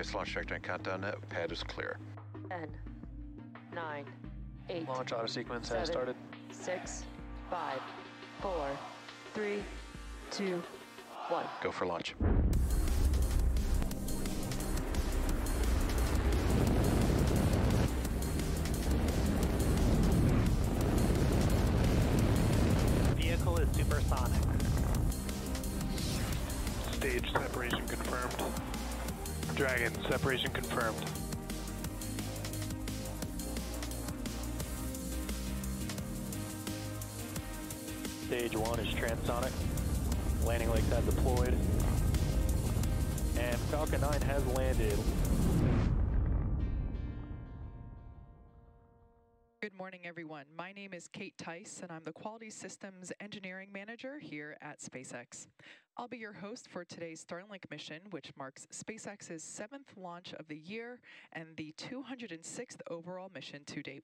Nice launch trajectory countdown net. Pad is clear. 10, 9, 8. Launch auto sequence has started. 6, 5, 4, 3, 2, 1. Go for launch. Separation confirmed. Stage one is transonic. Landing legs have deployed. And Falcon 9 has landed. Morning, everyone. My name is Kate Tice, and I'm the Quality Systems Engineering Manager here at SpaceX. I'll be your host for today's Starlink mission, which marks SpaceX's seventh launch of the year and the 206th overall mission to date.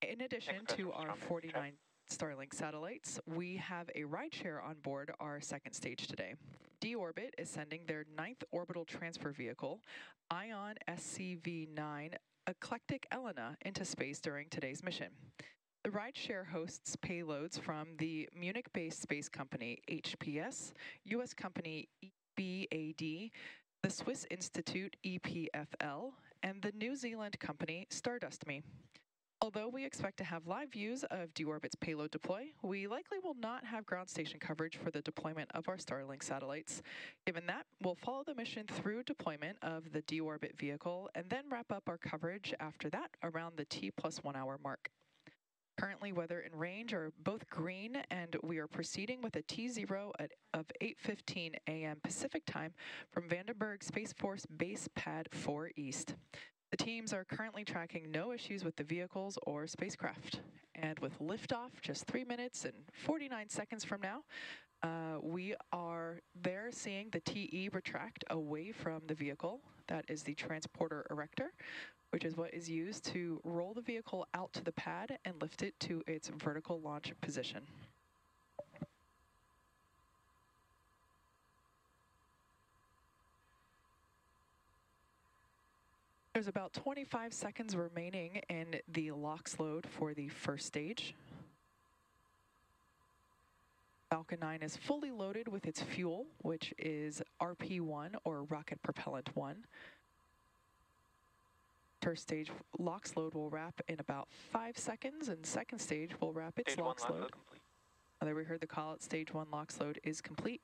In addition to our 49 Starlink satellites, we have a rideshare on board our second stage today. D-Orbit is sending their ninth orbital transfer vehicle, ION SCV-9 Eclectic Elena, into space during today's mission. The rideshare hosts payloads from the Munich-based space company HPS, U.S. company EBAD, the Swiss Institute EPFL, and the New Zealand company Stardust Me. Although we expect to have live views of D-Orbit's payload deploy, we likely will not have ground station coverage for the deployment of our Starlink satellites. Given that, we'll follow the mission through deployment of the D-Orbit vehicle and then wrap up our coverage after that around the T plus one hour mark. Currently, weather and range are both green, and we are proceeding with a T0 at, of 8.15 a.m. Pacific time from Vandenberg Space Force Base Pad 4 East. The teams are currently tracking no issues with the vehicles or spacecraft. And with liftoff just 3 minutes and 49 seconds from now, uh, we are there seeing the TE retract away from the vehicle. That is the transporter erector, which is what is used to roll the vehicle out to the pad and lift it to its vertical launch position. There's about 25 seconds remaining in the LOX load for the first stage. Falcon 9 is fully loaded with its fuel, which is RP-1 or rocket propellant 1. First stage LOX load will wrap in about five seconds, and second stage will wrap its Stage LOX load. There we heard the call out, stage one LOX load is complete.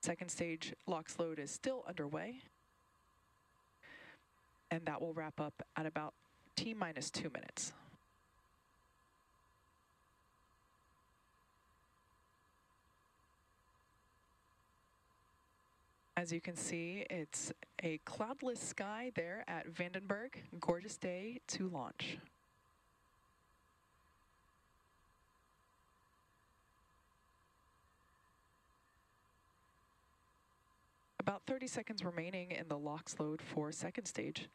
Second stage LOX load is still underway. And that will wrap up at about T minus two minutes. As you can see, it's a cloudless sky there at Vandenberg. Gorgeous day to launch. About 30 seconds remaining in the LOX load for second stage.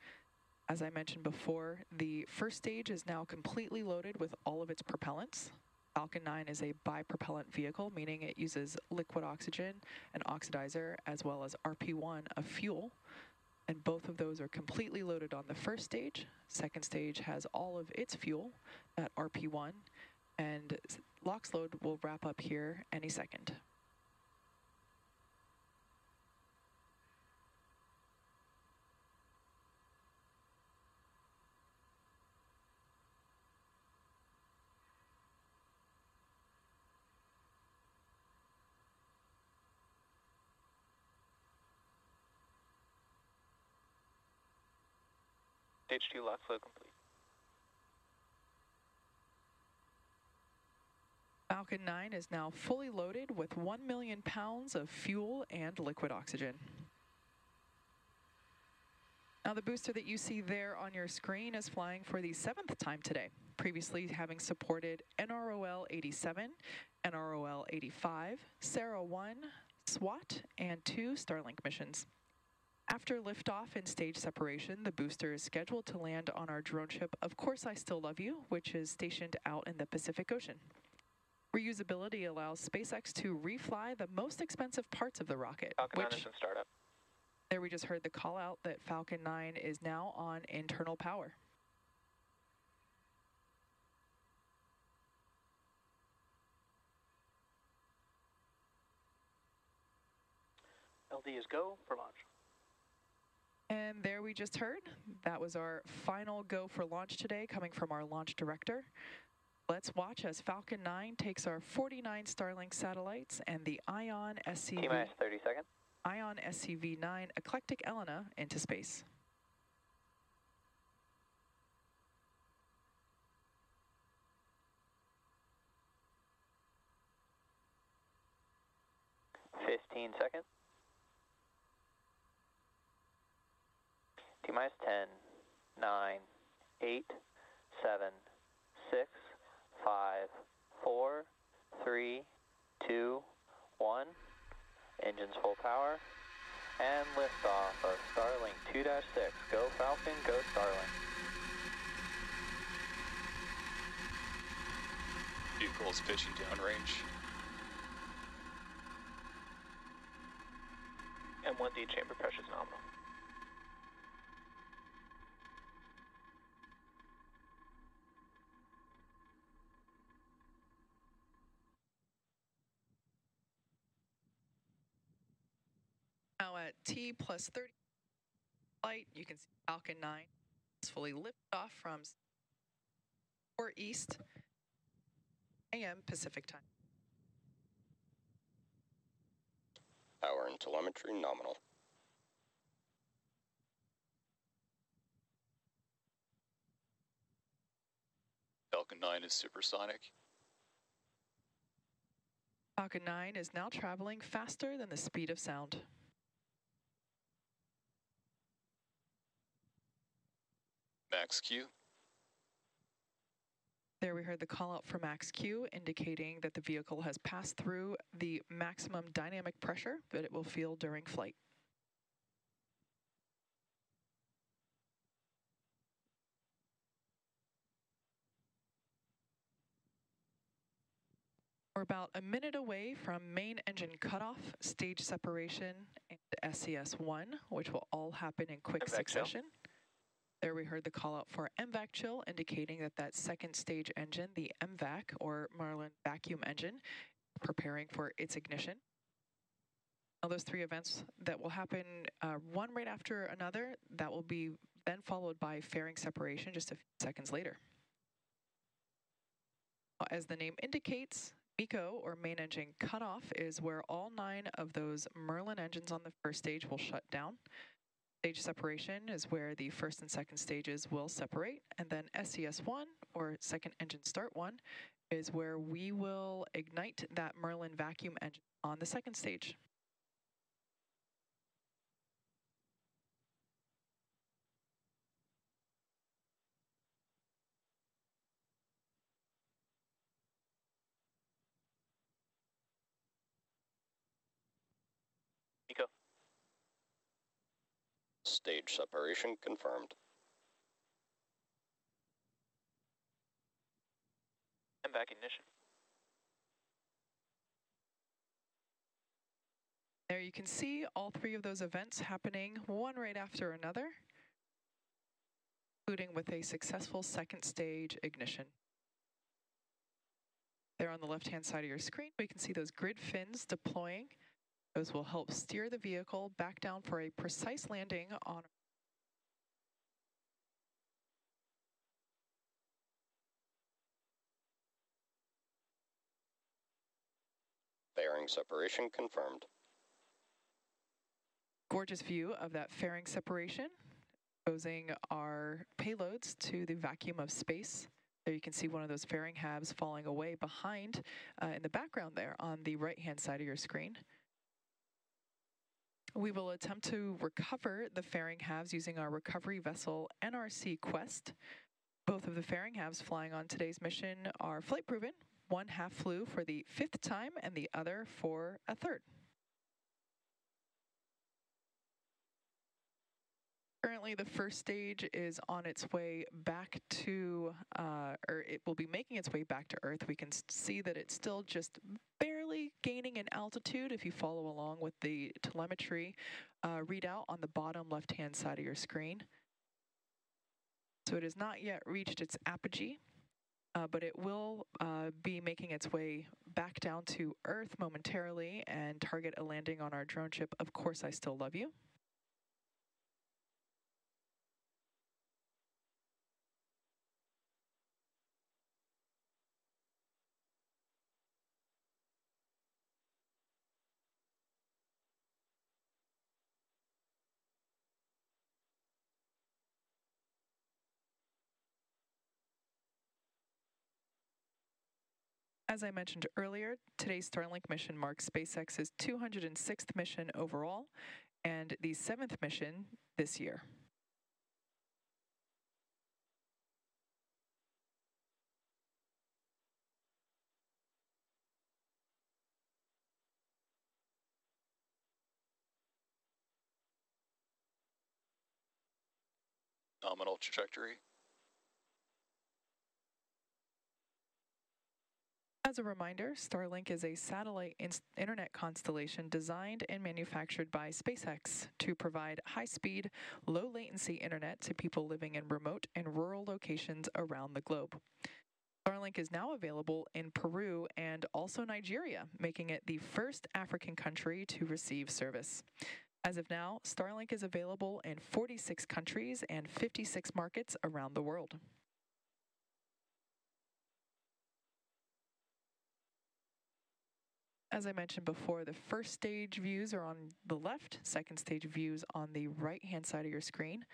As I mentioned before, the first stage is now completely loaded with all of its propellants. Falcon 9 is a bipropellant vehicle, meaning it uses liquid oxygen, an oxidizer, as well as RP1, a fuel. And both of those are completely loaded on the first stage. Second stage has all of its fuel at RP1, and LOX load will wrap up here any second. Stage two LOX load complete. Falcon 9 is now fully loaded with 1 million pounds of fuel and liquid oxygen. Now the booster that you see there on your screen is flying for the seventh time today, previously having supported NROL 87, NROL 85, SARah 1, SWOT, and two Starlink missions. After liftoff and stage separation, the booster is scheduled to land on our drone ship Of Course I Still Love You, which is stationed out in the Pacific Ocean. Reusability allows SpaceX to refly the most expensive parts of the rocket, Falcon 9 is in startup. There we just heard the call out that Falcon 9 is now on internal power. LD is go for launch. And there we just heard, that was our final go for launch today coming from our launch director. Let's watch as Falcon 9 takes our 49 Starlink satellites and the Ion SCV, T-minus 30 seconds. Ion SCV-9 Eclectic Elena into space. Fifteen seconds. T minus 10, 9, 8, 7, 6, 5, 4, 3, 2, 1. Engines full power. And liftoff of Starlink 2 6. Go Falcon, go Starlink. Vehicle is pitching downrange. M1D chamber pressure is nominal. Now at T plus 30 flight, you can see Falcon 9 is fully lifted off from or east AM Pacific time. Power and telemetry nominal. Falcon 9 is supersonic. Falcon 9 is now traveling faster than the speed of sound. Max Q. There we heard the call out for max Q indicating that the vehicle has passed through the maximum dynamic pressure that it will feel during flight. We're about a minute away from main engine cutoff, stage separation, and SES-1, which will all happen in quick succession. There we heard the call out for MVAC chill, indicating that that second stage engine, the MVAC or Merlin vacuum engine, preparing for its ignition. Now those three events that will happen uh, one right after another, that will be then followed by fairing separation just a few seconds later. As the name indicates, MECO or main engine cutoff is where all nine of those Merlin engines on the first stage will shut down. Stage separation is where the first and second stages will separate, and then SES1 or second engine start one is where we will ignite that Merlin vacuum engine on the second stage. Stage separation confirmed. MVAC ignition. There you can see all three of those events happening one right after another, including with a successful second stage ignition. There on the left-hand side of your screen, we can see those grid fins deploying. Those will help steer the vehicle back down for a precise landing on Bearing separation confirmed. gorgeous view of that fairing separation, exposing our payloads to the vacuum of space. There you can see one of those fairing halves falling away behind uh, in the background there on the right-hand side of your screen. We will attempt to recover the fairing halves using our recovery vessel NRC Quest. Both of the fairing halves flying on today's mission are flight proven. One half flew for the fifth time and the other for a third. Currently, the first stage is on its way back to, uh, or it will be making its way back to Earth. We can see that it's still just barely gaining in altitude if you follow along with the telemetry uh, readout on the bottom left hand side of your screen. So it has not yet reached its apogee, uh, but it will uh, be making its way back down to Earth momentarily and target a landing on our drone ship. Of course, I still love you. As I mentioned earlier, today's Starlink mission marks SpaceX's 206th mission overall and the seventh mission this year. Nominal trajectory. As a reminder, Starlink is a satellite internet constellation designed and manufactured by SpaceX to provide high speed, low latency internet to people living in remote and rural locations around the globe. Starlink is now available in Peru and also Nigeria, making it the first African country to receive service. As of now, Starlink is available in 46 countries and 56 markets around the world. As I mentioned before, the first stage views are on the left, second stage views on the right hand side of your screen.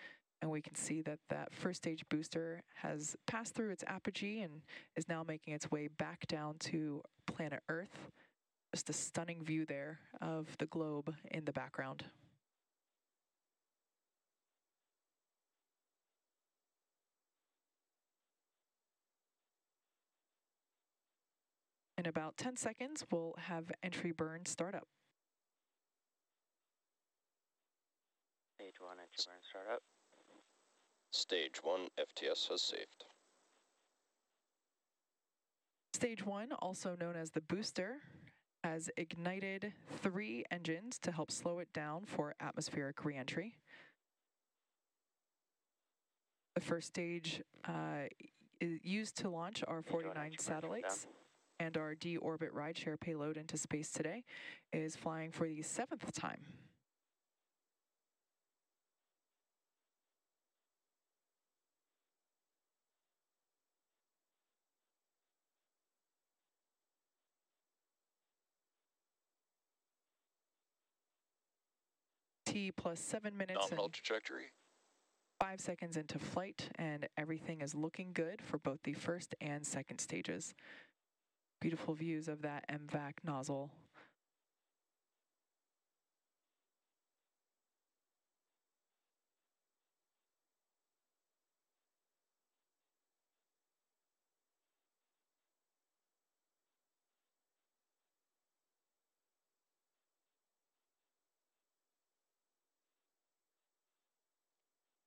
And we can see that that first stage booster has passed through its apogee and is now making its way back down to planet Earth. Just a stunning view there of the globe in the background. In about 10 seconds, we'll have entry burn start up. Stage one, entry burn startup. Stage 1 FTS has saved. Stage one, also known as the booster, has ignited three engines to help slow it down for atmospheric reentry. The first stage uh, is used to launch our 49 entry burn shut satellites down. And our D-orbit rideshare payload into space today is flying for the seventh time. T plus seven minutes Nominal trajectory. five seconds into flight, and everything is looking good for both the first and second stages. Beautiful views of that MVAC nozzle.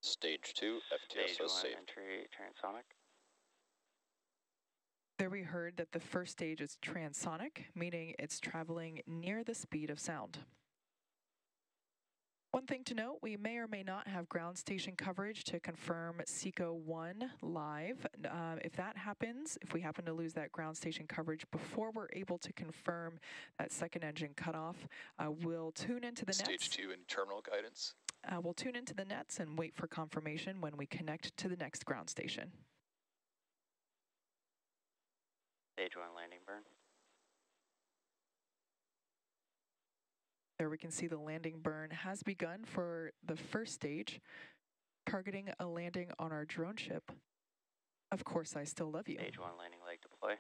Stage 2 FTS Stage has one, saved. entry transonic. There we heard that the first stage is transonic, meaning it's traveling near the speed of sound. One thing to note, we may or may not have ground station coverage to confirm SECO 1 live. Uh, if that happens, if we happen to lose that ground station coverage before we're able to confirm that second engine cutoff, uh, we'll tune into the Stage nets. two in terminal guidance. Uh, we'll tune into the nets and wait for confirmation when we connect to the next ground station. Stage one, landing burn. There we can see the landing burn has begun for the first stage, targeting a landing on our drone ship. Of course, I still love you. Stage one, landing leg deploy.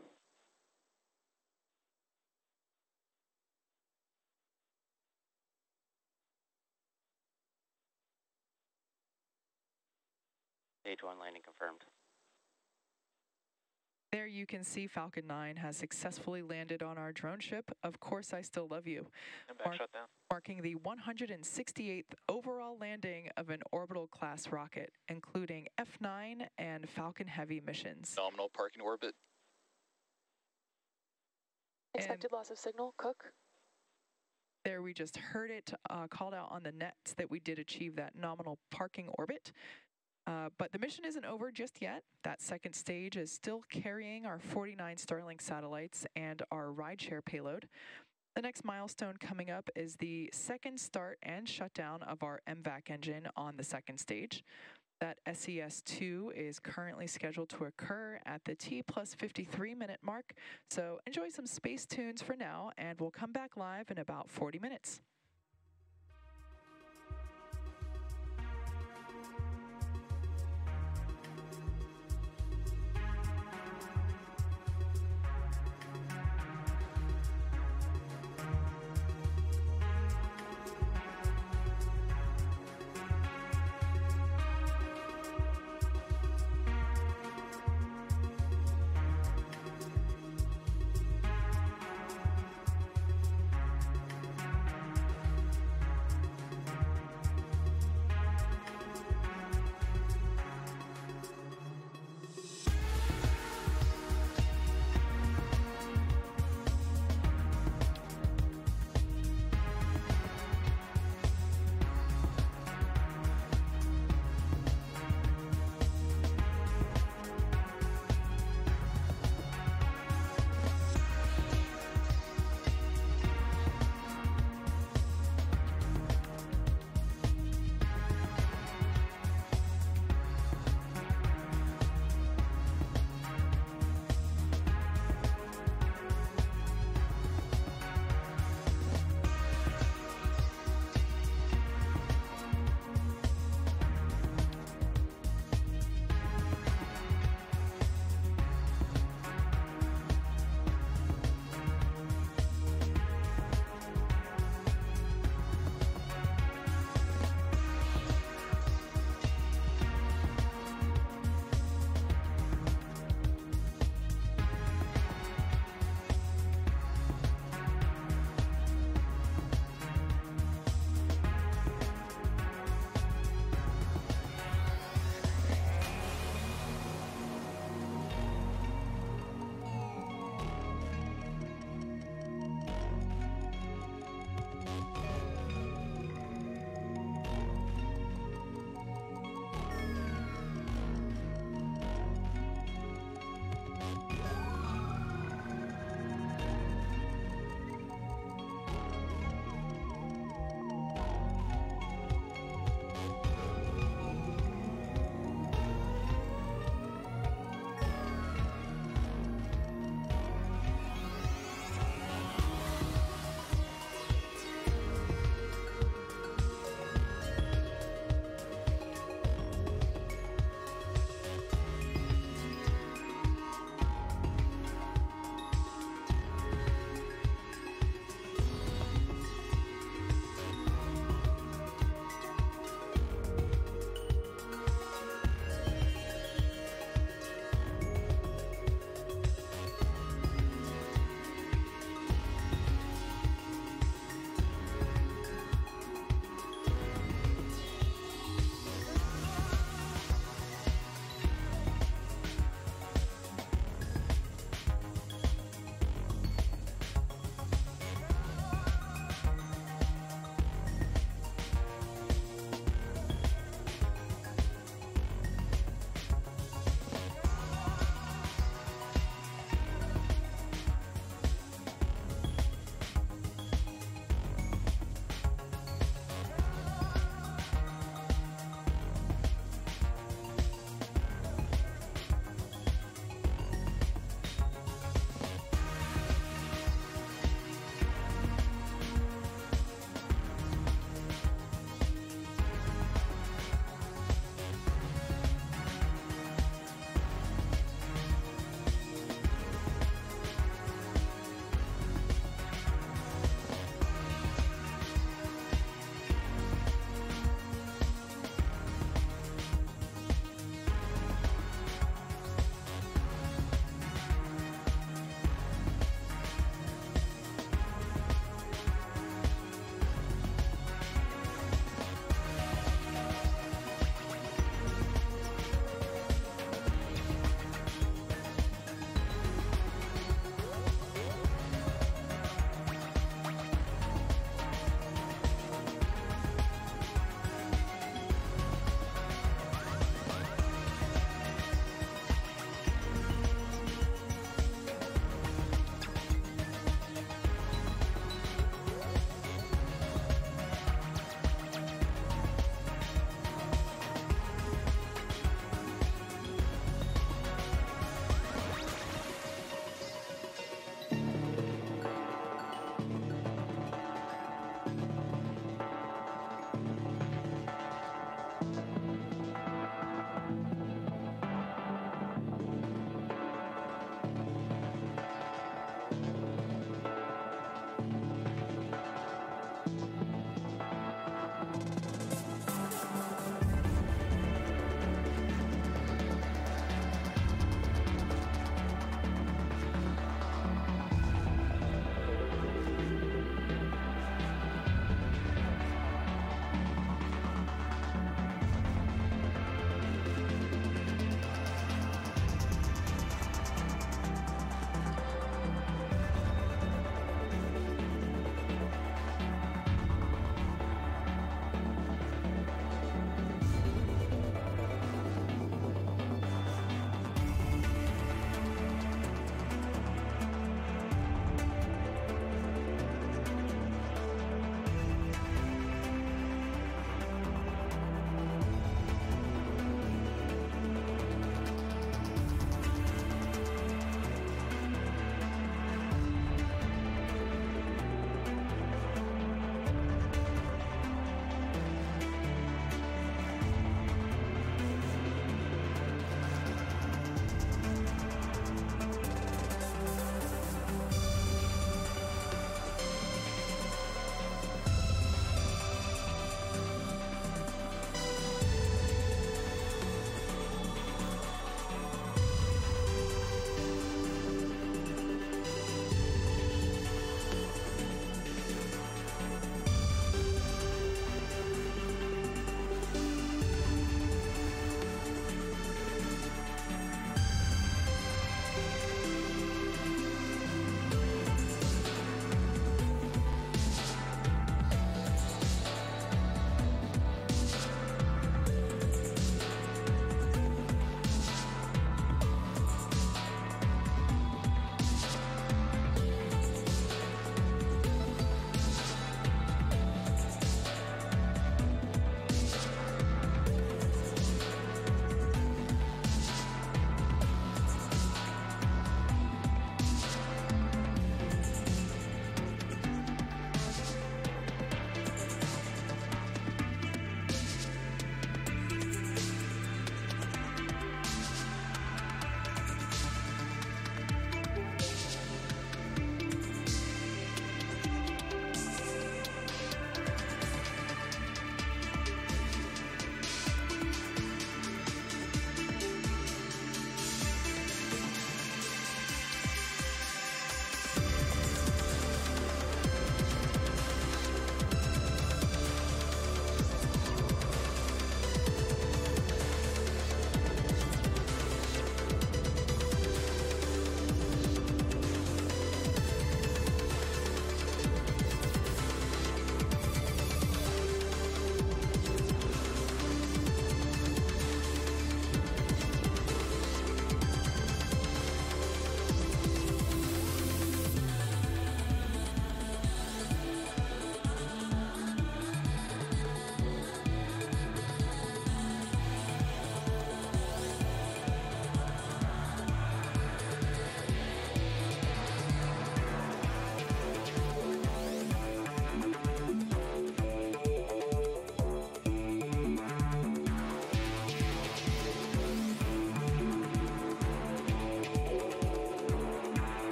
Stage one, landing confirmed. There you can see Falcon 9 has successfully landed on our drone ship. Of course, I still love you. And back Mark- shutdown. marking the 168th overall landing of an orbital class rocket, including F9 and Falcon Heavy missions. Nominal parking orbit. Expected loss of signal, Cook. There we just heard it uh, called out on the nets that we did achieve that nominal parking orbit. Uh, but the mission isn't over just yet. That second stage is still carrying our 49 Starlink satellites and our rideshare payload. The next milestone coming up is the second start and shutdown of our MVAC engine on the second stage. That SES 2 is currently scheduled to occur at the T plus 53 minute mark. So enjoy some space tunes for now, and we'll come back live in about 40 minutes.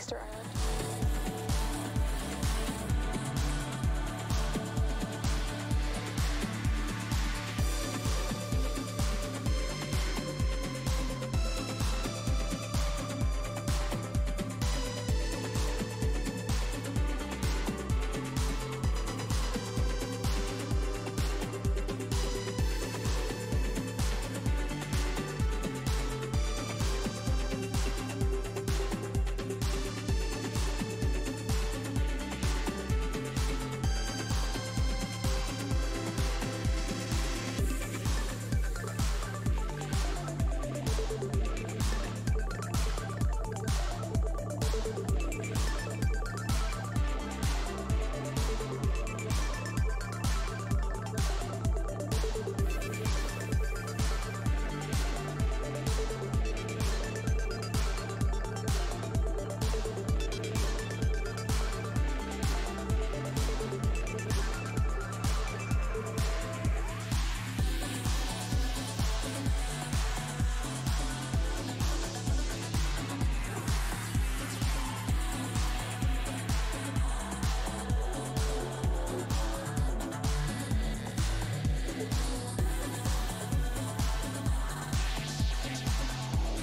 Easter Island.